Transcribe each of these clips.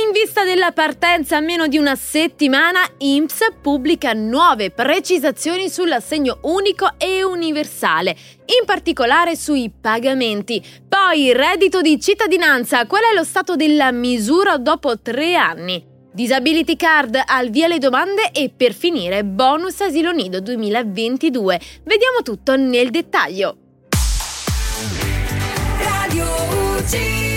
in vista della partenza a meno di una settimana, IMSS pubblica nuove precisazioni sull'assegno unico e universale, in particolare sui pagamenti. Poi, reddito di cittadinanza, qual è lo stato della misura dopo tre anni? Disability Card al via le domande e per finire bonus asilo nido 2022. Vediamo tutto nel dettaglio. Radio.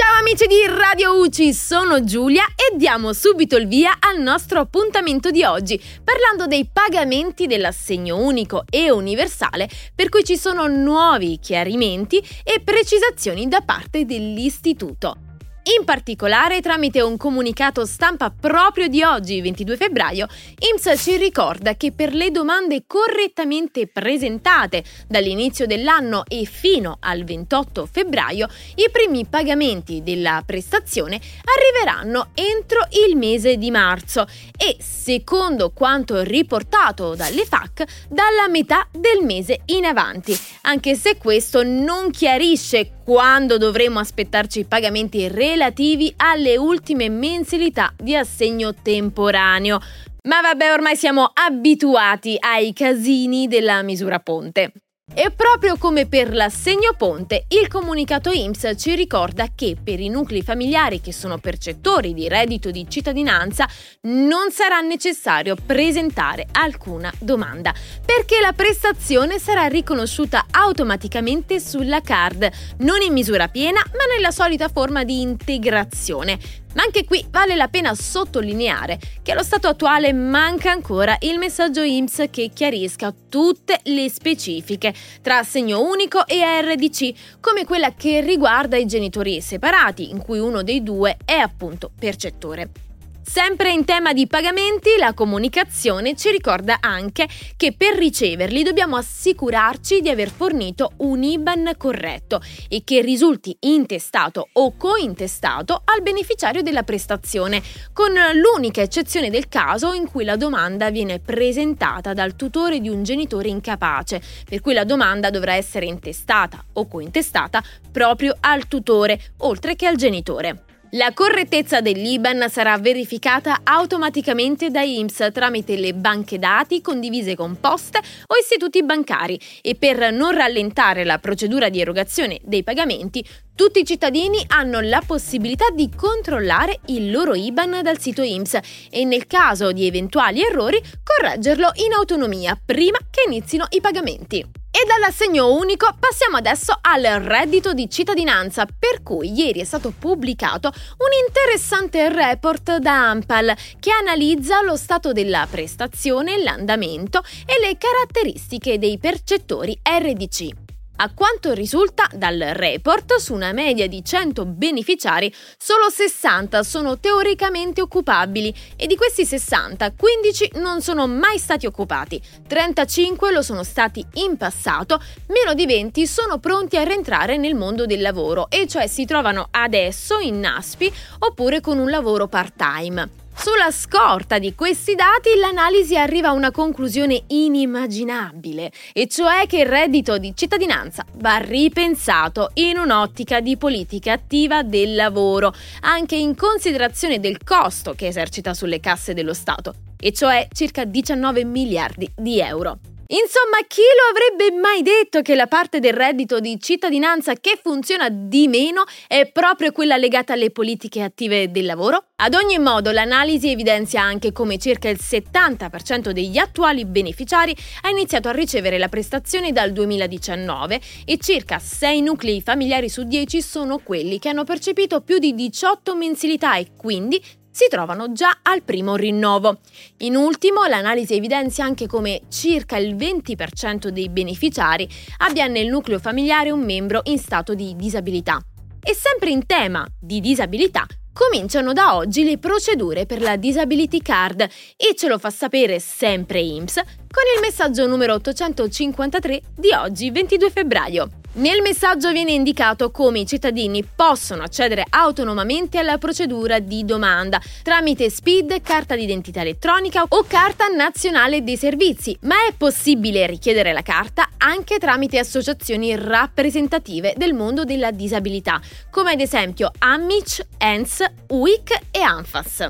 Ciao amici di Radio UCI, sono Giulia e diamo subito il via al nostro appuntamento di oggi, parlando dei pagamenti dell'assegno unico e universale, per cui ci sono nuovi chiarimenti e precisazioni da parte dell'istituto. In particolare, tramite un comunicato stampa proprio di oggi, 22 febbraio, IMSS ci ricorda che per le domande correttamente presentate dall'inizio dell'anno e fino al 28 febbraio, i primi pagamenti della prestazione arriveranno entro il mese di marzo e, secondo quanto riportato dalle FAC, dalla metà del mese in avanti, anche se questo non chiarisce quando dovremo aspettarci i pagamenti relativi alle ultime mensilità di assegno temporaneo. Ma vabbè, ormai siamo abituati ai casini della misura ponte. E proprio come per l'assegno ponte, il comunicato IMSS ci ricorda che per i nuclei familiari che sono percettori di reddito di cittadinanza non sarà necessario presentare alcuna domanda, perché la prestazione sarà riconosciuta automaticamente sulla card, non in misura piena, ma nella solita forma di integrazione. Ma anche qui vale la pena sottolineare che allo stato attuale manca ancora il messaggio IMSS che chiarisca tutte le specifiche tra assegno unico e RDC, come quella che riguarda i genitori separati, in cui uno dei due è appunto percettore. Sempre in tema di pagamenti, la comunicazione ci ricorda anche che per riceverli dobbiamo assicurarci di aver fornito un IBAN corretto e che risulti intestato o cointestato al beneficiario della prestazione, con l'unica eccezione del caso in cui la domanda viene presentata dal tutore di un genitore incapace, per cui la domanda dovrà essere intestata o cointestata proprio al tutore, oltre che al genitore. La correttezza dell'IBAN sarà verificata automaticamente da IMSS tramite le banche dati condivise con poste o istituti bancari e per non rallentare la procedura di erogazione dei pagamenti, tutti i cittadini hanno la possibilità di controllare il loro IBAN dal sito IMSS e nel caso di eventuali errori correggerlo in autonomia prima che inizino i pagamenti. E dall'assegno unico passiamo adesso al reddito di cittadinanza, per cui ieri è stato pubblicato un interessante report da Ampal che analizza lo stato della prestazione, l'andamento e le caratteristiche dei percettori RDC. A quanto risulta dal report, su una media di 100 beneficiari, solo 60 sono teoricamente occupabili e di questi 60, 15 non sono mai stati occupati, 35 lo sono stati in passato, meno di 20 sono pronti a rientrare nel mondo del lavoro e cioè si trovano adesso in NASPI oppure con un lavoro part-time. Sulla scorta di questi dati l'analisi arriva a una conclusione inimmaginabile, e cioè che il reddito di cittadinanza va ripensato in un'ottica di politica attiva del lavoro, anche in considerazione del costo che esercita sulle casse dello Stato, e cioè circa 19 miliardi di euro. Insomma, chi lo avrebbe mai detto che la parte del reddito di cittadinanza che funziona di meno è proprio quella legata alle politiche attive del lavoro? Ad ogni modo, l'analisi evidenzia anche come circa il 70% degli attuali beneficiari ha iniziato a ricevere la prestazione dal 2019 e circa 6 nuclei familiari su 10 sono quelli che hanno percepito più di 18 mensilità e quindi si trovano già al primo rinnovo. In ultimo, l'analisi evidenzia anche come circa il 20% dei beneficiari abbia nel nucleo familiare un membro in stato di disabilità. E sempre in tema di disabilità, cominciano da oggi le procedure per la Disability Card e ce lo fa sapere sempre IMSS con il messaggio numero 853 di oggi 22 febbraio. Nel messaggio viene indicato come i cittadini possono accedere autonomamente alla procedura di domanda tramite SPID, carta d'identità elettronica o carta nazionale dei servizi, ma è possibile richiedere la carta anche tramite associazioni rappresentative del mondo della disabilità, come ad esempio AMIC, ENS, UIC e ANFAS.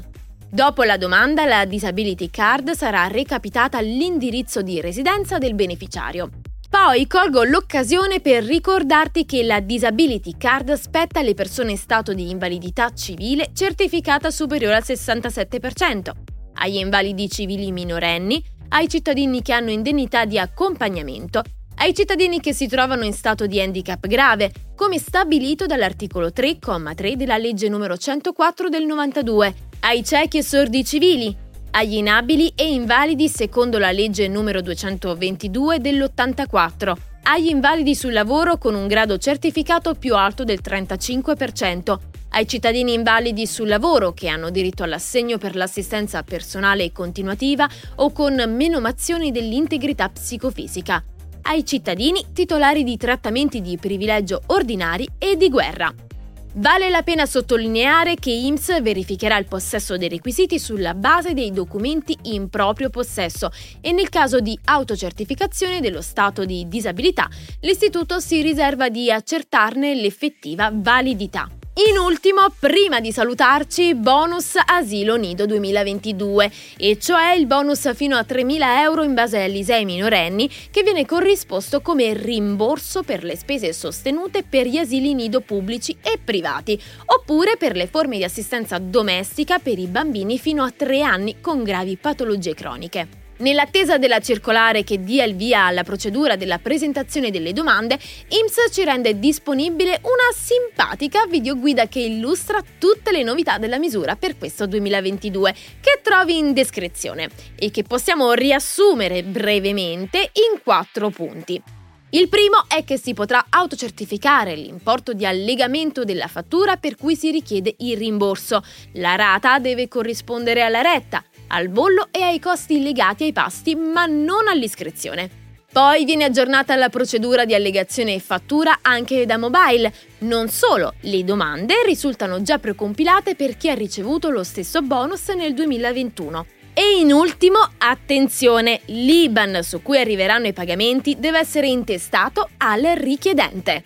Dopo la domanda, la Disability Card sarà recapitata all'indirizzo di residenza del beneficiario. Poi colgo l'occasione per ricordarti che la Disability Card spetta alle persone in stato di invalidità civile certificata superiore al 67%, agli invalidi civili minorenni, ai cittadini che hanno indennità di accompagnamento, ai cittadini che si trovano in stato di handicap grave, come stabilito dall'articolo 3,3 della legge n. 104 del 92, ai ciechi e sordi civili, agli inabili e invalidi secondo la legge numero 222 dell'84, agli invalidi sul lavoro con un grado certificato più alto del 35%, ai cittadini invalidi sul lavoro che hanno diritto all'assegno per l'assistenza personale e continuativa o con menomazioni dell'integrità psicofisica, ai cittadini titolari di trattamenti di privilegio ordinari e di guerra. Vale la pena sottolineare che IMSS verificherà il possesso dei requisiti sulla base dei documenti in proprio possesso e nel caso di autocertificazione dello stato di disabilità, l'istituto si riserva di accertarne l'effettiva validità. In ultimo, prima di salutarci, bonus Asilo Nido 2022, e cioè il bonus fino a 3.000 euro in base all'ISEE minorenni che viene corrisposto come rimborso per le spese sostenute per gli asili nido pubblici e privati, oppure per le forme di assistenza domestica per i bambini fino a 3 anni con gravi patologie croniche. Nell'attesa della circolare che dia il via alla procedura della presentazione delle domande, IMSS ci rende disponibile una simpatica videoguida che illustra tutte le novità della misura per questo 2022, che trovi in descrizione e che possiamo riassumere brevemente in quattro punti. Il primo è che si potrà autocertificare l'importo di allegamento della fattura per cui si richiede il rimborso. La rata deve corrispondere alla retta, al bollo e ai costi legati ai pasti, ma non all'iscrizione. Poi viene aggiornata la procedura di allegazione e fattura anche da mobile. Non solo, le domande risultano già precompilate per chi ha ricevuto lo stesso bonus nel 2021. E in ultimo, attenzione, l'IBAN su cui arriveranno i pagamenti deve essere intestato al richiedente.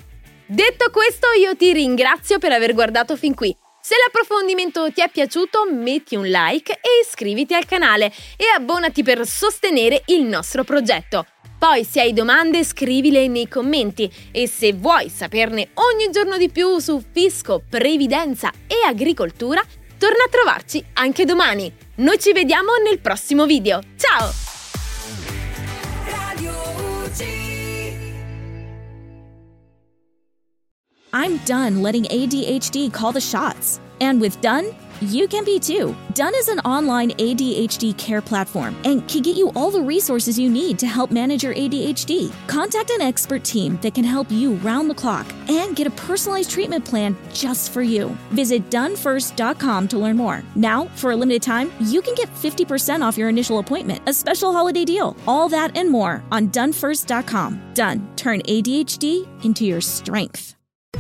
Detto questo, io ti ringrazio per aver guardato fin qui. Se l'approfondimento ti è piaciuto, metti un like e iscriviti al canale e abbonati per sostenere il nostro progetto. Poi se hai domande scrivile nei commenti e se vuoi saperne ogni giorno di più su fisco, previdenza e agricoltura, torna a trovarci anche domani. Noi ci vediamo nel prossimo video. Ciao! I'm done letting ADHD call the shots. And with Done, you can be too. Done is an online ADHD care platform and can get you all the resources you need to help manage your ADHD. Contact an expert team that can help you round the clock and get a personalized treatment plan just for you. Visit donefirst.com to learn more. Now, for a limited time, you can get 50% off your initial appointment, a special holiday deal. All that and more on donefirst.com. Done. Turn ADHD into your strength.